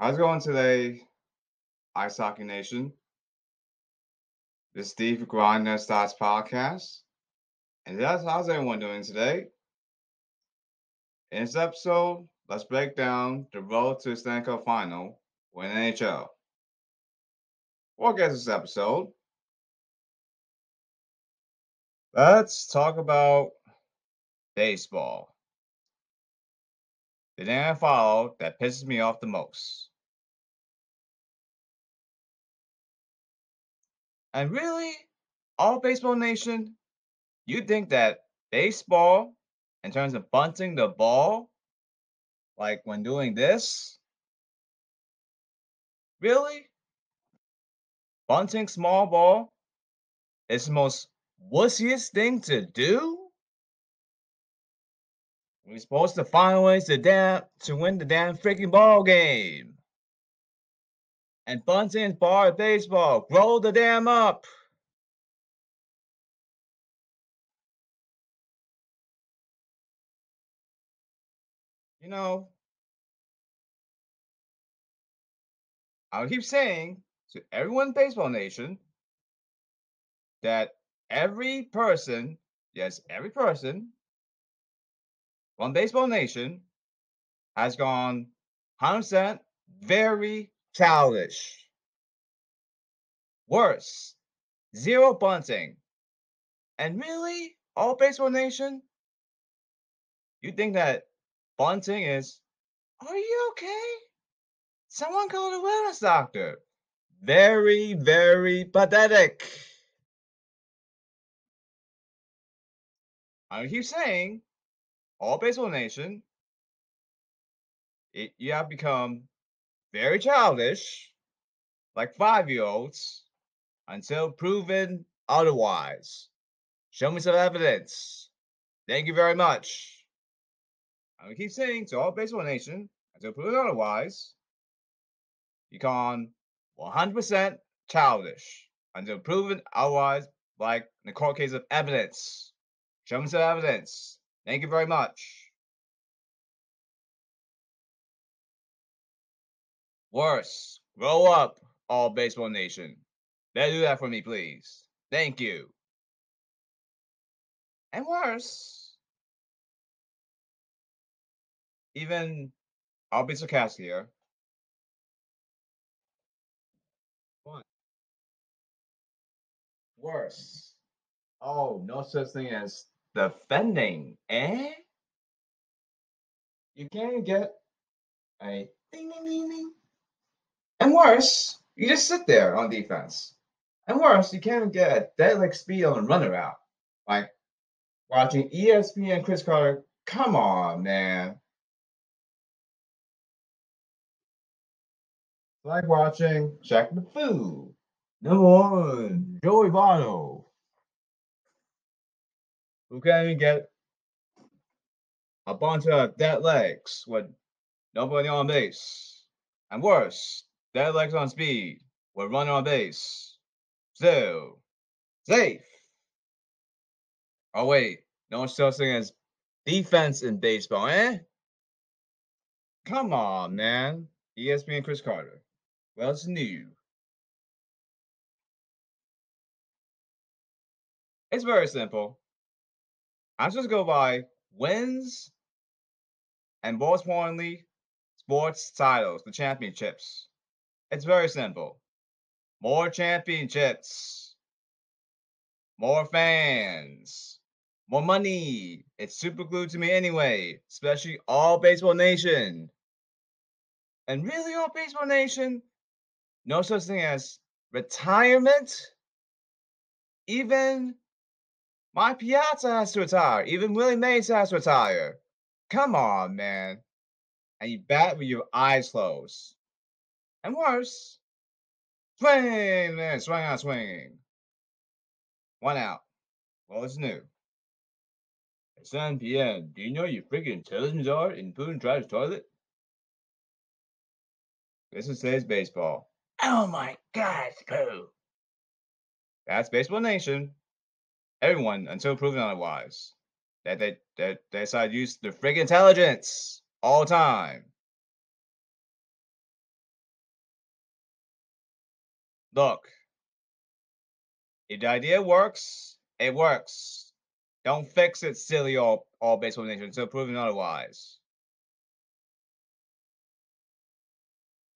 How's it going today, Ice Hockey Nation? This is Steve Grind Their Stats Podcast. And that's how's everyone doing today? In this episode, let's break down the road to the Stanley Cup final with NHL. Before we get this episode, let's talk about baseball. The I follow that pisses me off the most. And really, all baseball nation, you think that baseball, in terms of bunting the ball, like when doing this, really? Bunting small ball is the most wussiest thing to do? We're supposed to find ways to damn to win the damn freaking ball game. And bunting's bar of baseball. Grow the damn up. You know, I'll keep saying to everyone in Baseball Nation that every person, yes, every person on Baseball Nation has gone 100% very childish. Worse, zero bunting. And really, all Baseball Nation, you think that bunting is, are you okay? Someone call a wellness doctor. Very, very pathetic. I keep saying all baseball nation, it, you have become very childish, like five year olds, until proven otherwise. Show me some evidence. Thank you very much. I keep saying to all baseball nation, until proven otherwise, you can 100% childish until proven otherwise, like in the court case of evidence. Show me some evidence. Thank you very much. Worse, grow up, all baseball nation. Better do that for me, please. Thank you. And worse, even I'll be sarcastic here. What? Worse. Oh, no such thing as defending, eh? You can't get a ding ding ding ding. And worse, you just sit there on defense. And worse, you can't get a dead leg speed on a runner out. Like watching ESPN Cris Carter. Come on, man. like watching Jack the Foo. Number one, Joey Votto who can't even get a bunch of dead legs with nobody on base. And worse, dead legs on speed We're running on base. So, safe. Oh wait, no such thing as defense in baseball, eh? Come on, man. ESPN Cris Carter. Well, it's new. It's very simple. I just go by wins and most importantly, sports titles, the championships. It's very simple. More championships, more fans, more money. It's super glued to me anyway, especially all Baseball Nation. And really, all Baseball Nation, no such thing as retirement. Even Mike Piazza has to retire. Even Willie Mays has to retire. Come on, man. And you bat with your eyes closed. And worse, swing, man, swing out, swing. One out. Well, it's new. At 7 p.m., do you know your freaking intelligence are in and trash toilet? This is today's baseball. Oh my God, Pooh. That's Baseball Nation everyone until proven otherwise. That they that they decide to use their freaking intelligence all time. Look, if the idea works, it works. Don't fix it, silly all, all baseball nation, until proven otherwise.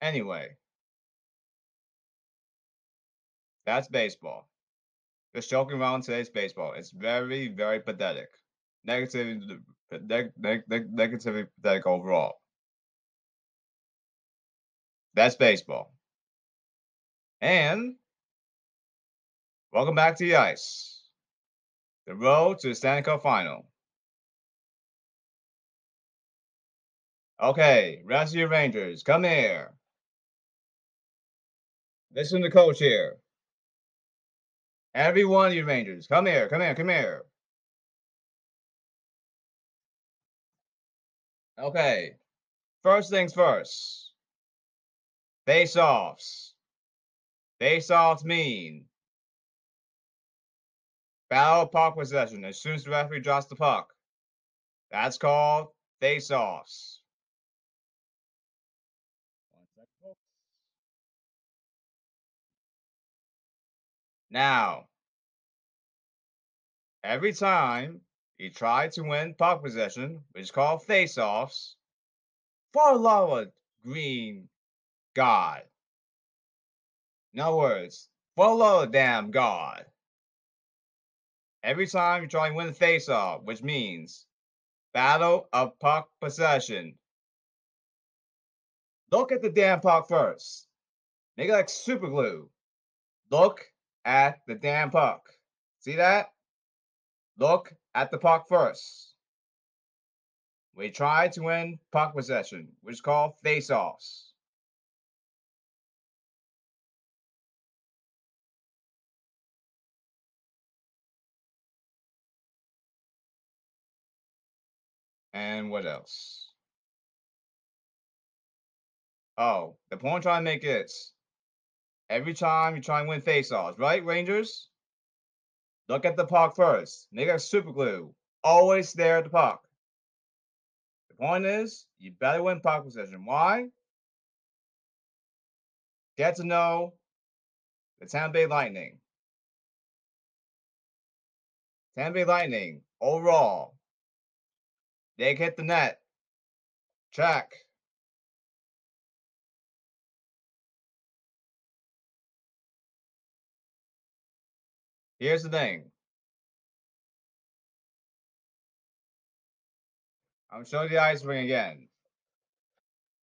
Anyway, that's baseball. Just joking around today's baseball. It's very, very pathetic. Negative, neg- neg- neg- negatively pathetic overall. That's baseball. And welcome back to the ice. The road to the Stanley Cup final. Okay, rest of your Rangers, come here. Listen to coach here. Every one of you Rangers, come here, come here, come here. Okay. First things first. Face offs. Face offs mean battle puck possession as soon as the referee drops the puck. That's called face offs. Now, every time you try to win puck possession, which is called face-offs, for love green God. In other words, follow damn God. Every time you try and win a face-off, which means battle of puck possession. Look at the damn puck first. Make it like super glue. Look at the damn puck. See that? Look at the puck first. We try to win puck possession, which is called face-offs. And what else? Oh, the point I'm trying to make is every time you try and win face-offs, right, Rangers? Look at the puck first. Make it super glue. Always stare at the puck. The point is, you better win puck possession. Why? Get to know the Tampa Bay Lightning. Tampa Bay Lightning, overall, they hit the net. Check. Here's the thing. I'm showing the ice ring again.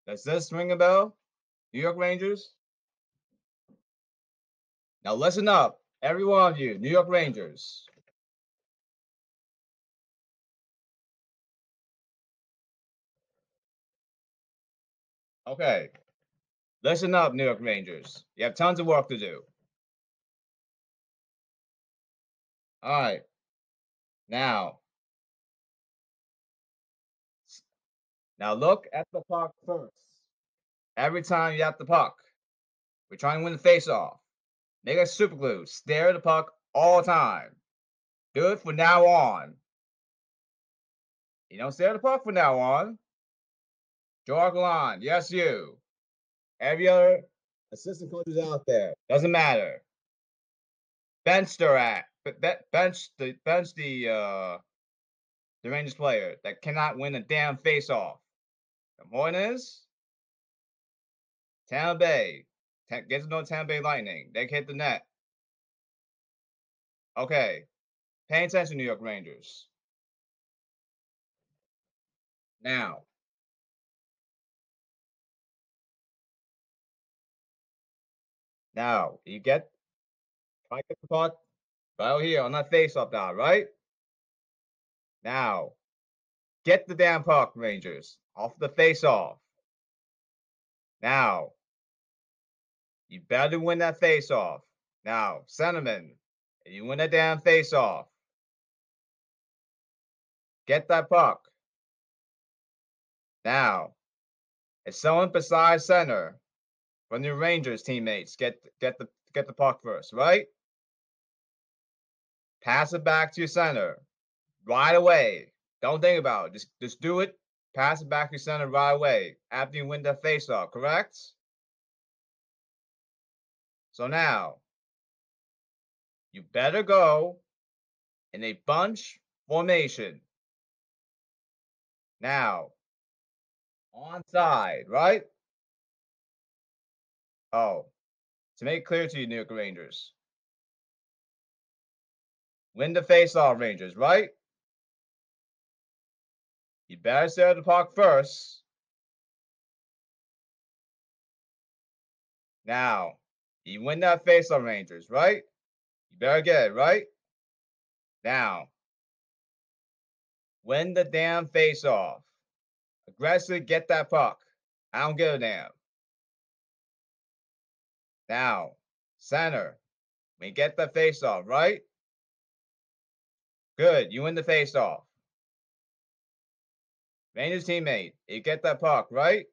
Does this ring a bell? New York Rangers? Now listen up, every one of you, New York Rangers. Okay. Listen up, New York Rangers. You have tons of work to do. All right. Now, now look at the puck first. Every time you have the puck, we're trying to win the face-off. Make a super glue. Stare at the puck all the time. Do it from now on. You don't stare at the puck from now on. Gerard Gallant, yes, you. Every other assistant coaches out there, doesn't matter. Bench their act, bench the bench the uh the Rangers player that cannot win a damn face off. The is, Tampa Bay get to know Tampa Bay Lightning. They hit the net. Okay, pay attention, New York Rangers. Now, Now, you get, I get the puck right here on that face up now, right? Now, get the damn puck, Rangers, off the face off. Now, you better win that face off. Now, Centerman, you win that damn face off. Get that puck. Now, if someone besides center from your Rangers teammates get get the get the puck first, right? Pass it back to your center right away. Don't think about it. Just just do it. Pass it back to your center right away after you win that faceoff. Correct? So now, you better go in a bunch formation. Now, on side, right? Oh, to make clear to you, New York Rangers. Win the face-off, Rangers, right? You better stay at the puck first. Now, you win that face-off, Rangers, right? You better get it, right? Now, win the damn face-off. Aggressively get that puck. I don't give a damn. Now, center. We get the face off, right? Good. You win the face off. Rangers teammate. You get that puck, right?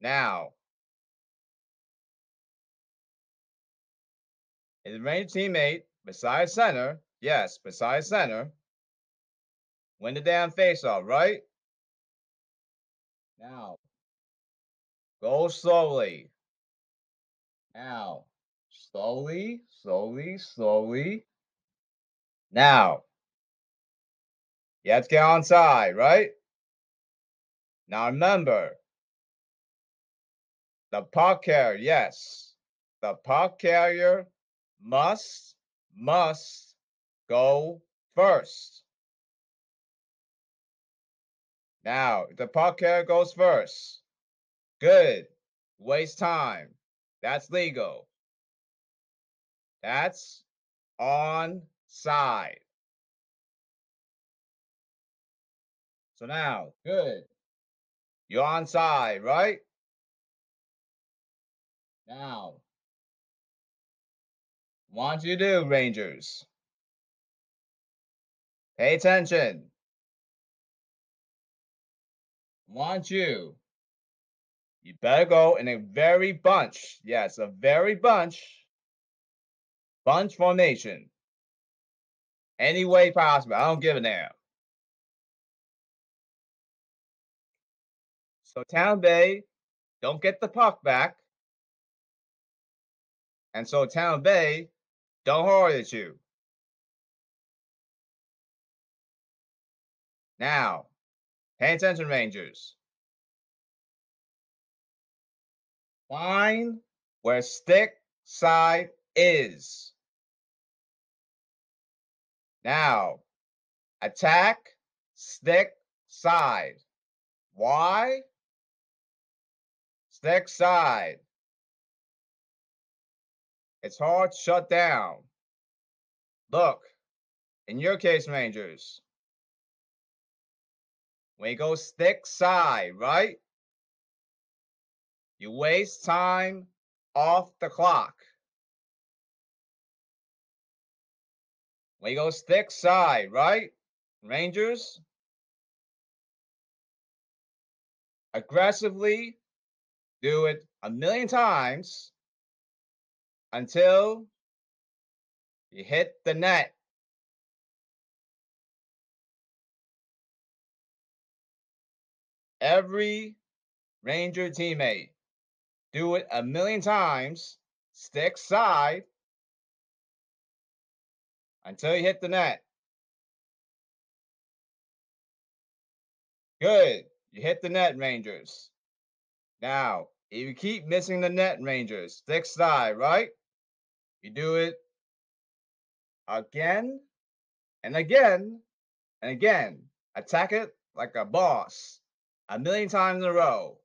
Now. Is Rangers teammate beside center? Yes, beside center. Win the damn face off, right? Now. Go slowly. Now, slowly, slowly, slowly. Now, you have to get on side, right? Now remember, the puck carrier, yes, the puck carrier must, must go first. Now, the puck carrier goes first. Good. Waste time. That's legal. That's on side. So now, good. You're on side, right? Now, what you do, Rangers. Pay attention. Want you you better go in a very bunch. Yes, a very bunch. Bunch formation. Any way possible. I don't give a damn. So Tampa Bay don't get the puck back. And so Tampa Bay don't hurry at you. Now, pay attention, Rangers. Find where stick side is. Now, attack stick side. Why? Stick side. It's hard to shut down. Look, in your case, Rangers, you go stick side, right? You waste time off the clock. We go stick side, right? Rangers. Aggressively do it a million times until you hit the net. Every Ranger teammate do it a million times, stick side until you hit the net. Good. You hit the net, Rangers. Now, if you keep missing the net, Rangers, stick side, right? You do it again and again and again. Attack it like a boss a million times in a row.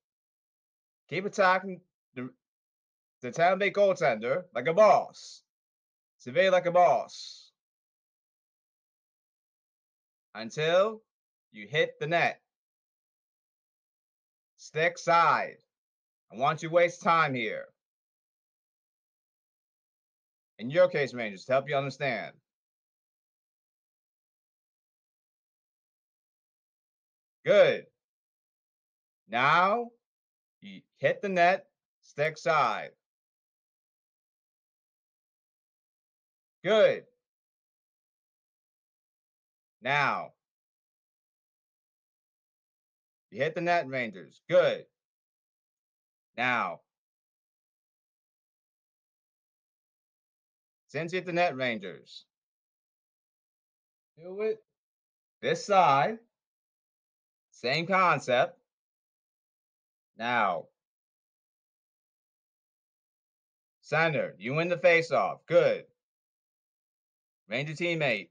Keep attacking the, Tampa Bay goaltender like a boss. Survey like a boss. Until you hit the net. Stick side. I want you to waste time here. In your case, Rangers, to help you understand. Good. Now you hit the net Stick side. Good. Now, you hit the net, Rangers. Good. Now, Since you hit the net, Rangers. Do it. This side. Same concept. Now, center, you win the face off. Good. Ranger teammate.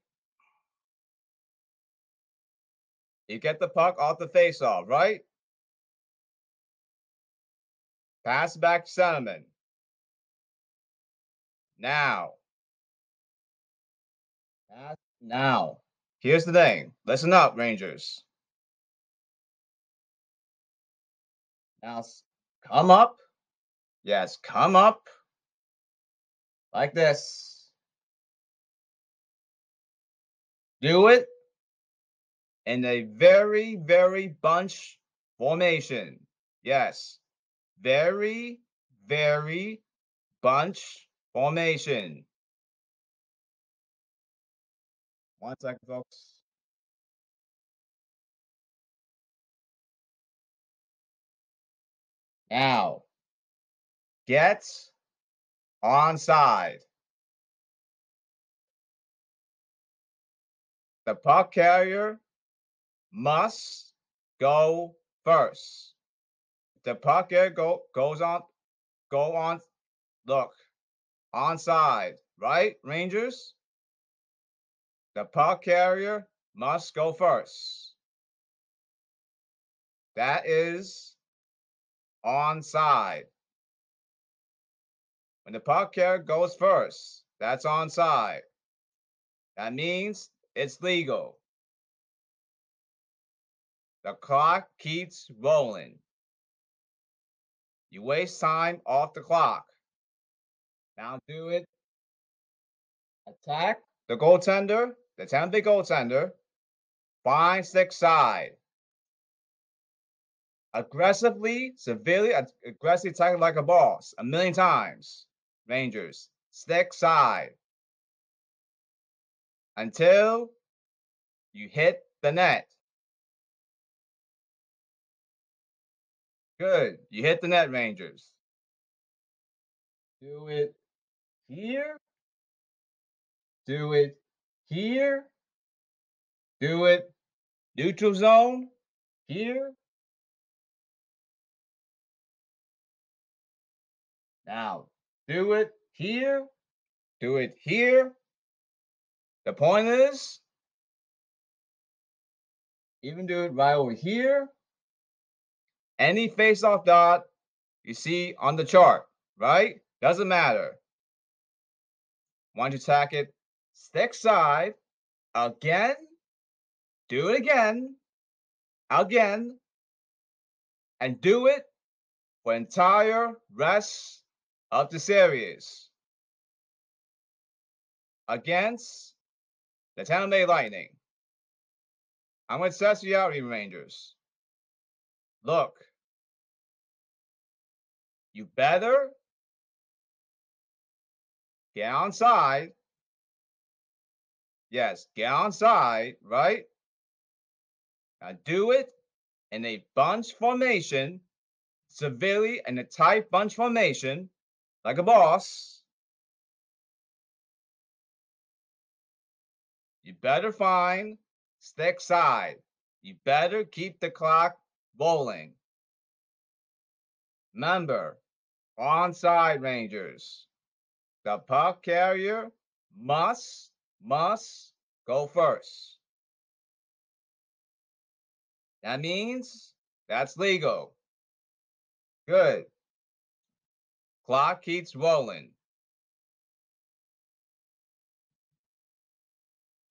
You get the puck off the faceoff, right? Pass back to Centerman. Now. Pass now. Here's the thing. Listen up, Rangers. Now come up. Yes, come up. Like this. Do it in a very, very bunch formation. Yes. Very, very bunch formation. One second, folks. Now, get onside. The puck carrier must go first. The puck carrier go, goes on, go on, look, onside, right, Rangers? The puck carrier must go first. That is onside. When the puck carrier goes first, that's onside. That means it's legal. The clock keeps rolling. You waste time off the clock. Now do it. Attack the goaltender, the Tampa goaltender. Find stick side aggressively, severely aggressively tackle like a boss a million times. Rangers, stick side until you hit the net. Good. You hit the net, Rangers. Do it here. Do it here. Do it neutral zone here. Now, do it here, do it here. The point is, even do it right over here. Any face-off dot you see on the chart, right? Doesn't matter. Want to tack it stick side again, do it again, again, and do it for entire rest of the series against the Tampa Bay oh Lightning. I'm going to test you out, Rangers. Look, you better get on side. Yes, get on side, right? Now do it in a bunch formation, severely in a tight bunch formation like a boss, you better find stick side. You better keep the clock rolling. Remember, onside Rangers, the puck carrier must, must go first. That means that's legal. Good. Clock keeps rolling.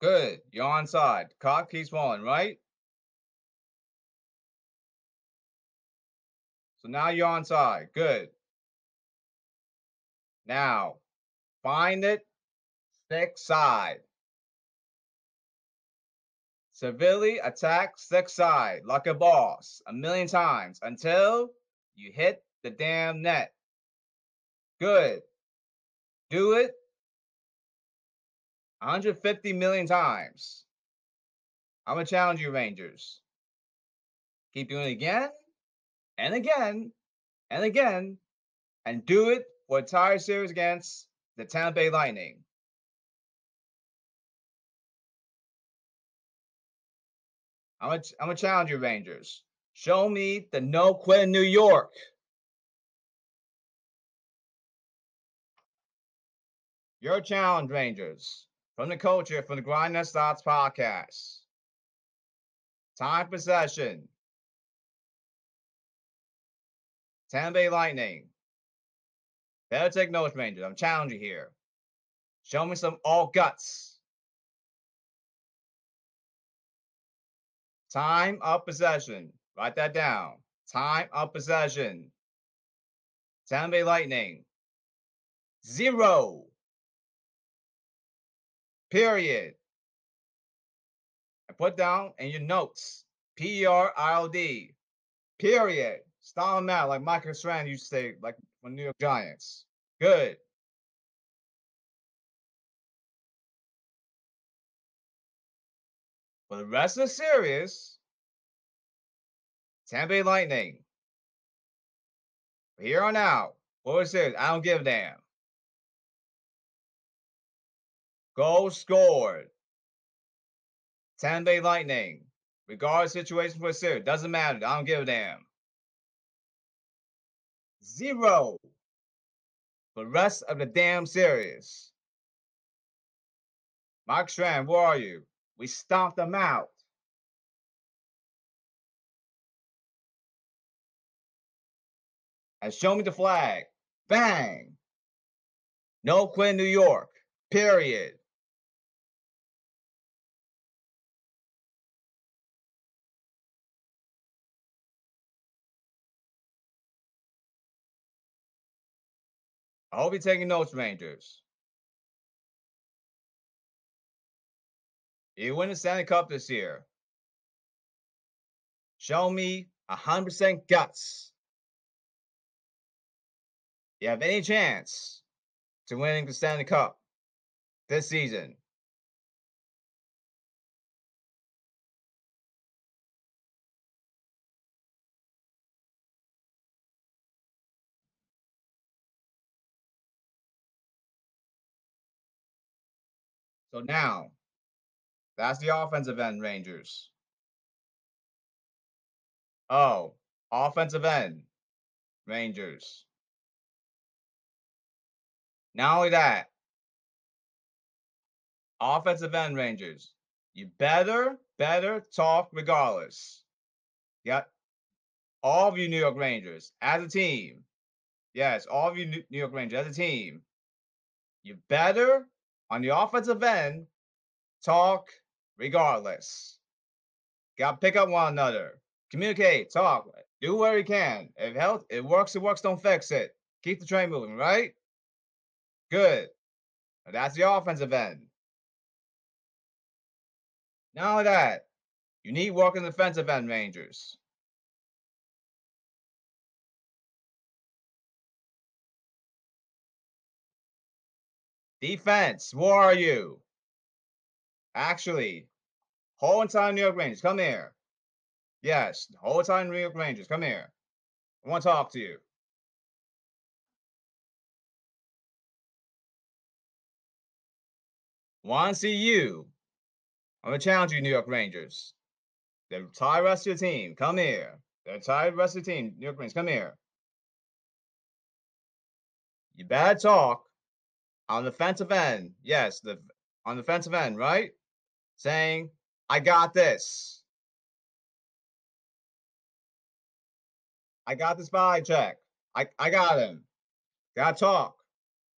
Good. You're on side. Clock keeps rolling, right? So now you're on side. Good. Now, find it, stick side. Severely attack stick side like a boss a million times until you hit the damn net. Good. Do it 150 million times. I'm going to challenge you, Rangers. Keep doing it again and again and again and do it for a entire series against the Tampa Bay Lightning. I'm going I'm to challenge you, Rangers. Show me the no quit in New York. Your challenge, Rangers from the culture from the Grind That Starts podcast. Time possession. Tampa Bay Lightning. Better take notes, Rangers. I'm challenging you here. Show me some all guts. Time of possession. Write that down. Time of possession. Tampa Bay Lightning. Zero. Period. And put down in your notes. P R I O D. Period. Style them out like Michael Strahan used to say, like from New York Giants. Good. For the rest of the series, Tampa Bay Lightning. Here on out, the series, I don't give a damn. Goal scored. Tampa Bay Lightning. Regardless situation for a series, doesn't matter. I don't give a damn. Zero. For the rest of the damn series. Mark Strahan, where are you? We stomped them out. And show me the flag. Bang. No quit New York. Period. I hope you're taking notes, Rangers. You win the Stanley Cup this year. Show me 100% guts. You have any chance to winning the Stanley Cup this season. So now, that's the offensive end, Rangers. Oh, offensive end, Rangers. Not only that, offensive end, Rangers. You better, better talk regardless. Yep. All of you New York Rangers as a team. Yes, all of you New York Rangers as a team. You better, on the offensive end, talk regardless. Got to pick up one another. Communicate, talk, do where you can. If health, it works, it works. Don't fix it. Keep the train moving, right? Good. That's the offensive end. Not only that, you need work in the defensive end, Rangers. Defense, where are you? Actually, whole entire New York Rangers, come here. Yes, whole entire New York Rangers, come here. I want to talk to you. Want to see you. I'm going to challenge you, New York Rangers. The entire rest of your team, come here. The entire rest of the team, New York Rangers, come here. You bad talk on the defensive end. Yes, the on the defensive end, right? saying, I got this. I got this body check. I, I got him. Gotta talk.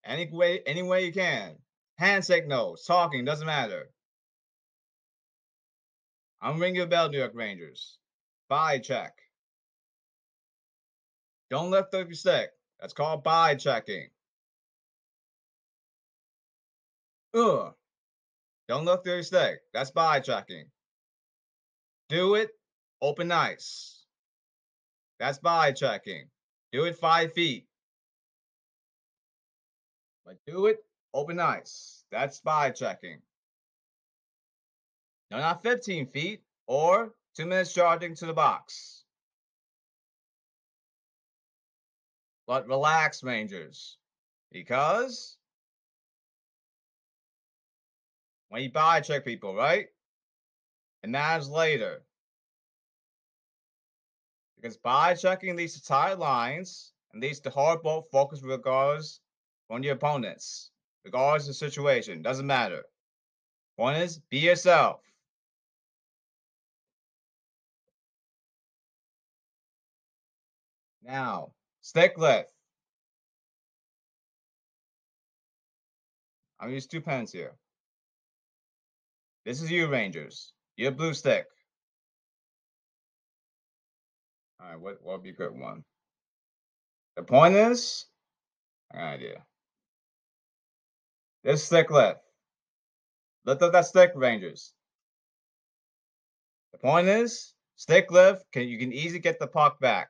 Any way, any way you can. Handshake notes, talking, doesn't matter. I'm ringing a bell, New York Rangers. Body check. Don't lift up your stick. That's called body checking. Ugh. Don't look through your stick. That's body checking. Do it open ice. That's body checking. Do it five feet. But do it open ice. That's body checking. No, not 15 feet or two minutes charging to the box. But relax, Rangers, because when you buy check people, right? And that is later. Because by checking these tied lines and these the hard ball focus regards on your opponents, regardless of the situation, doesn't matter. One is be yourself. Now, stick lift. I'm gonna use two pens here. This is you, Rangers. Your blue stick. All right, what what would be a good one? The point is, I got an idea. This stick lift. Lift up that stick, Rangers. The point is, stick lift, can you can easily get the puck back.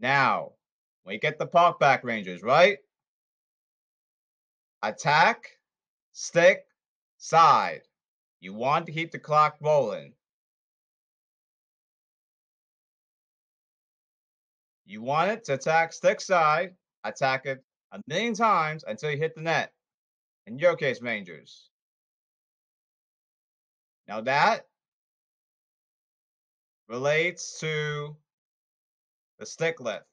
Now, you get the puck back, Rangers, right? Attack, stick, side. You want to keep the clock rolling. You want it to attack stick side, attack it a million times until you hit the net. In your case, Rangers. Now that relates to the stick lift.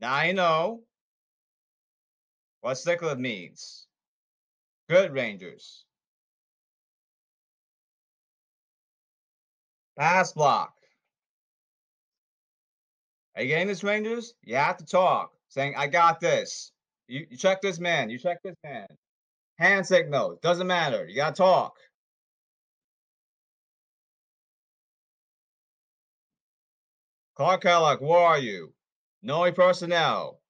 Now I know what stick lift means. Good, Rangers. Pass block. Are you getting this, Rangers? You have to talk, saying, I got this. You, you check this man. You check this man. Hand signal. Doesn't matter. You got to talk. Clark Kellogg, where are you? Knowing personnel.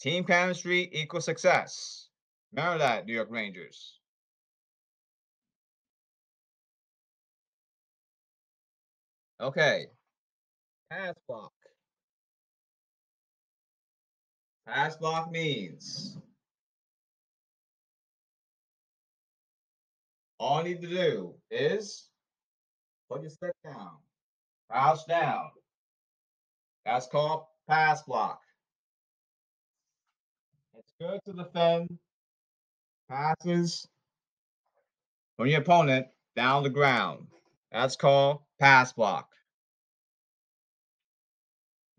Team chemistry equals success. Remember that, New York Rangers. Okay. Pass block. Pass block means all I need to do is put your stick down, crouch down. That's called pass block. It's good to defend passes from your opponent down the ground. That's called pass block.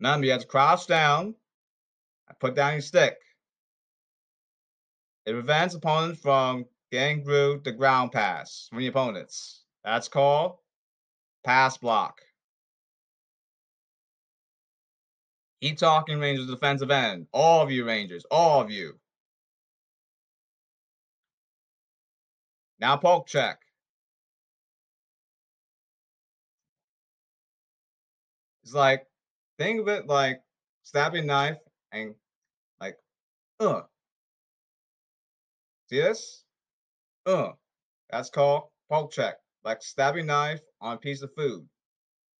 Remember, you have to crouch down and put down your stick. It prevents opponents from getting through the ground pass from your opponents. That's called pass block. Keep talking, Rangers defensive end. All of you, Rangers. All of you. Now poke check. It's like think of it like stabbing knife and like uh. See this? Uh. That's called poke check. Like stabbing knife on a piece of food.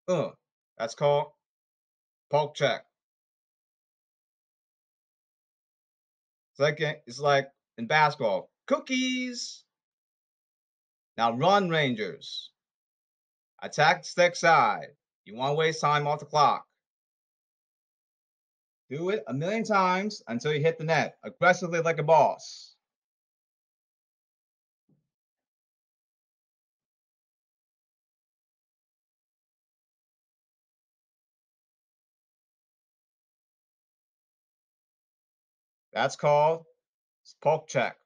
Uh. That's called poke check. It's like it's like in basketball. Cookies. Now run, Rangers. Attack stick side. You want to waste time off the clock. Do it a million times until you hit the net, aggressively like a boss. That's called poke check.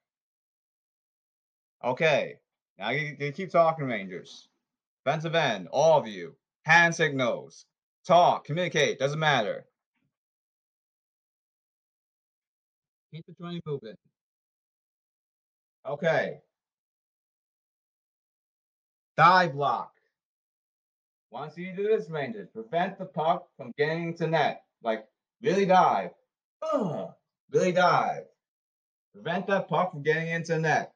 Okay, now you, you keep talking, Rangers. Defensive end, all of you. Hand signals. Talk, communicate, doesn't matter. Keep the train moving. Okay. Dive block. Once you do this, Rangers, prevent the puck from getting to net. Like, really dive. Ugh, really dive. Prevent that puck from getting into net.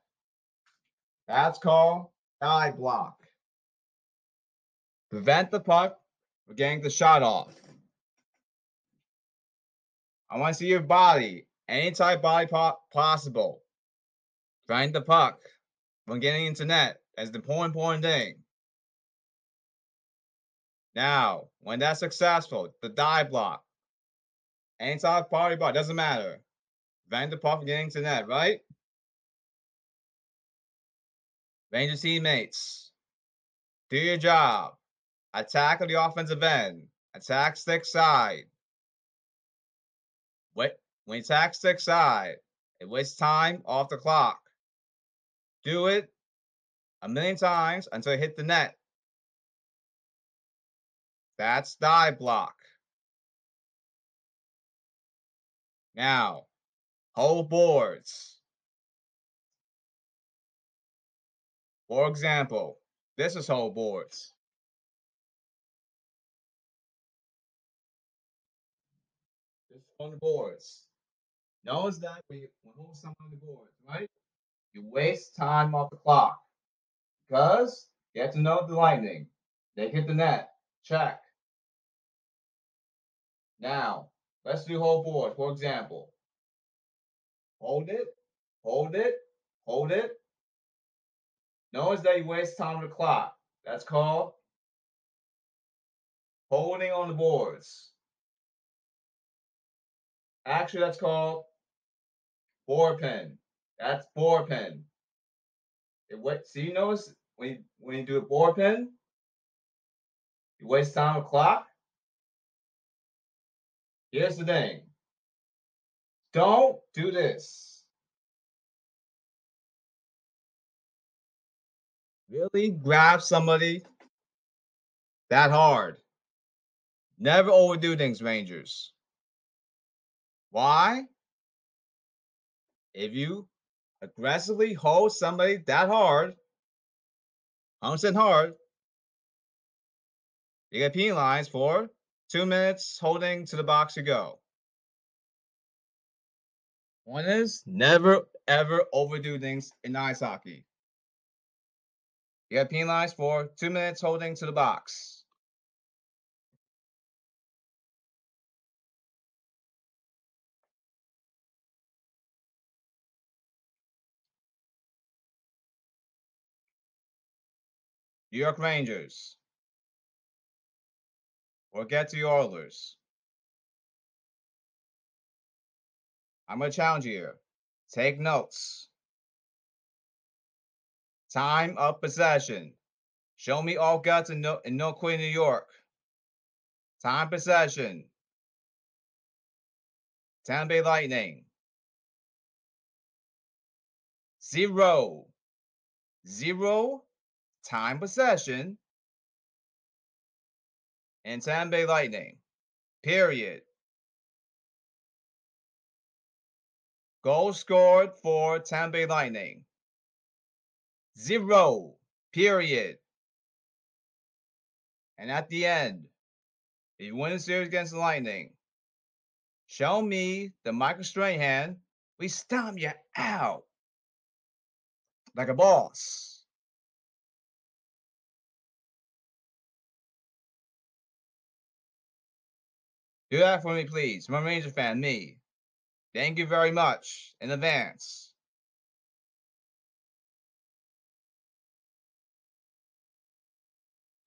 That's called dive block. Prevent the puck from getting the shot off. I want to see your body, any type body po- possible. Prevent the puck from getting into net. That's the important, important thing. Now, when that's successful, the dive block, any type of body block, doesn't matter. Prevent the puck from getting to net, right? Ranger teammates, Do your job. Attack on the offensive end. Attack stick side. Wait, when you attack stick side, it wastes time off the clock. Do it a million times until you hit the net. That's dive block. Now, hold boards. For example, this is hold boards. This on the boards. Notice that when you hold something on the boards, right? You waste time off the clock. Because you have to know the lightning. They hit the net. Check. Now, let's do whole board, for example. Hold it, hold it, hold it. Notice that you waste time on the clock. That's called holding on the boards. Actually, that's called board pen. That's board pen. It what see notice when you, when you do a board pen, you waste time on the clock. Here's the thing. Don't do this. Really grab somebody that hard. Never overdo things, Rangers. Why? If you aggressively hold somebody that hard, 100% hard, you get penalized for two minutes holding to the box to go. One is never ever overdo things in ice hockey. You get penalized for two minutes holding to the box. New York Rangers. Or get to your Oilers. I'm going to challenge you here. Take notes. Time of possession. Show me all guts in no, in no quit New York. Time possession. Tampa Bay Lightning. Zero. Zero time possession and Tampa Bay Lightning. Period. Goal scored for Tampa Bay Lightning. Zero. Period. And at the end, if you win the series against the Lightning, show me the Michael Strahan. We stomp you out like a boss. Do that for me, please. A Ranger fan, me. Thank you very much in advance.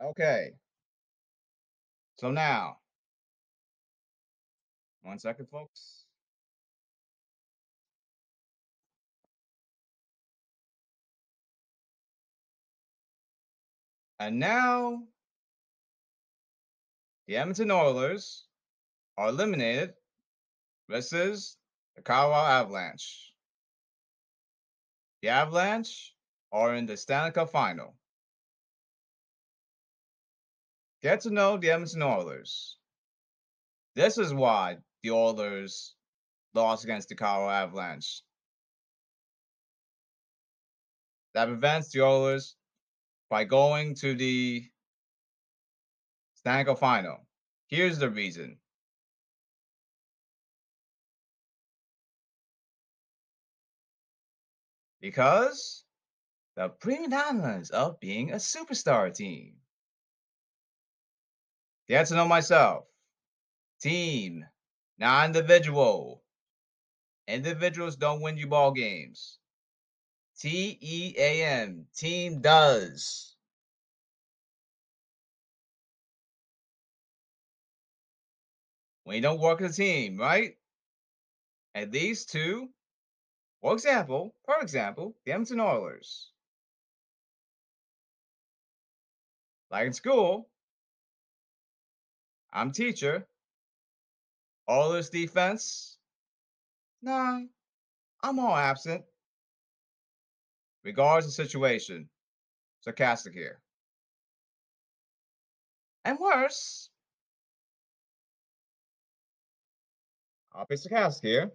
Okay. So now, one second, folks. And now, the Edmonton Oilers are eliminated versus the Colorado Avalanche. The Avalanche are in the Stanley Cup final. Get to know the Edmonton Oilers. This is why the Oilers lost against the Colorado Avalanche. That prevents the Oilers by going to the Stanley Cup final. Here's the reason. because the prima donnas of being a superstar team. Get to know myself. Team, not individual. Individuals don't win you ball games. T E A M, team does. When you don't work as a team, right? At least two for example, for example, the Edmonton Oilers. like in school, I'm teacher. All this defense, nah, I'm all absent. Regards the situation. Sarcastic here. And worse, I'll be sarcastic here.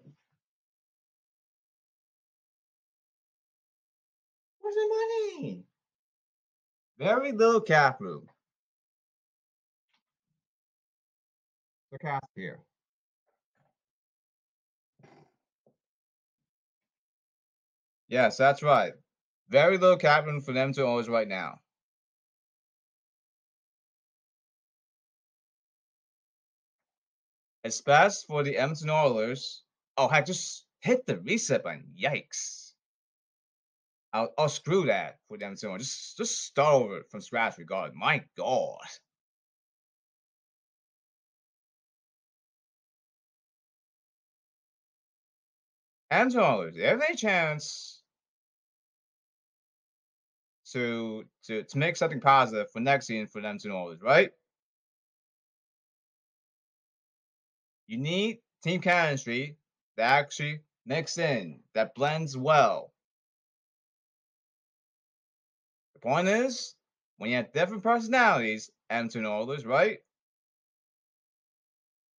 Where's my money? Very little cap room. cast here. Yes, that's right. Very little cap room for them to own right now. It's best for the Edmonton Oilers. Oh, heck, just hit the reset button. Yikes. I'll, I'll screw that for them to just just start over from scratch regard. My God. Edmonton Oilers, they have a chance to to to make something positive for next season for them to Oilers, right? You need team chemistry that actually mix in, that blends well. The point is, when you have different personalities, Edmonton Oilers, right?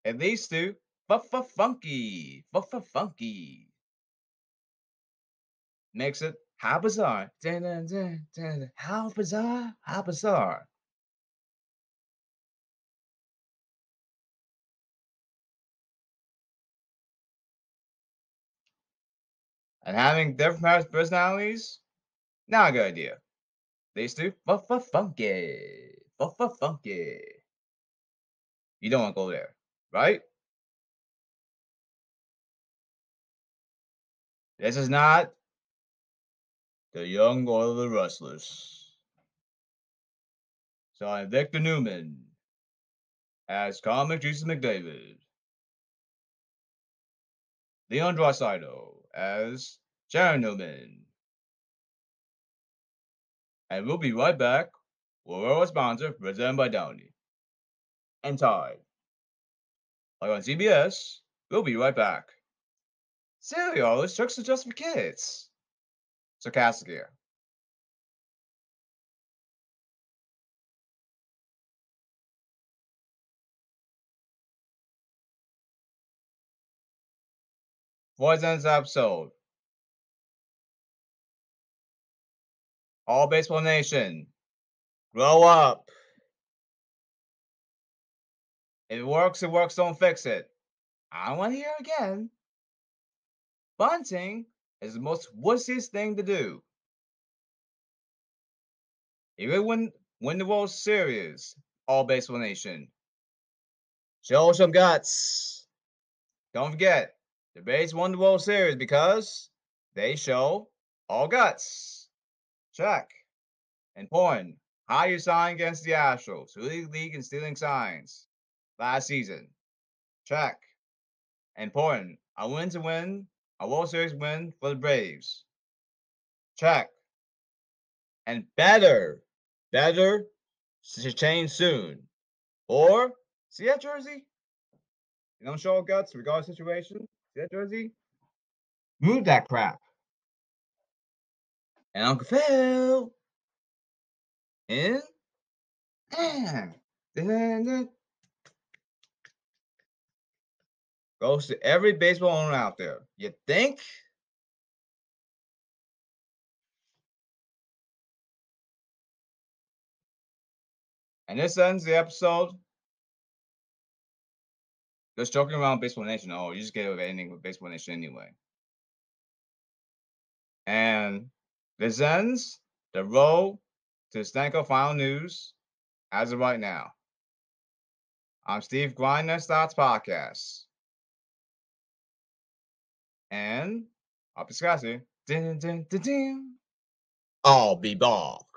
It leads to fuffa funky, fuffa funky. Makes it how bizarre, dun, dun, dun, how bizarre, how bizarre. and having different personalities, not a good idea. These two, fuffa funky, fuffa funky. You don't want to go there, right? This is not the young Oiler Rustlers. So I'm Victor Newman as comic Jesus McDavid. Leon Draisaitl as Newman, And we'll be right back with our sponsor, presented by Downy. And Tide. Like on CBS, we'll be right back. Cereal is Trix are just for kids. Sarcastic here. Poison's episode. All Baseball Nation, grow up. It works, it works, don't fix it. I want to hear again. Bunting is the most wussiest thing to do. Even win, win the World Series, All Baseball Nation. Show some guts. Don't forget, the Rays won the World Series because they show all guts. Check. And Important. How you sign against the Astros, who lead league in stealing signs last season. Check. Important. A win to win, a World Series win for the Braves. Check. And better, better to change soon. Or see that jersey? You don't show guts regardless situation. See that jersey? Move that crap. And Uncle Phil. In. And. Goes to every baseball owner out there. You think? And this ends the episode. Just joking around Baseball Nation. Oh, you just get away with anything with Baseball Nation anyway. And this ends the road to Stanley Cup Final News as of right now. I'm Steve Grinder, Starts Podcast. And I'll be discussing. I'll be back.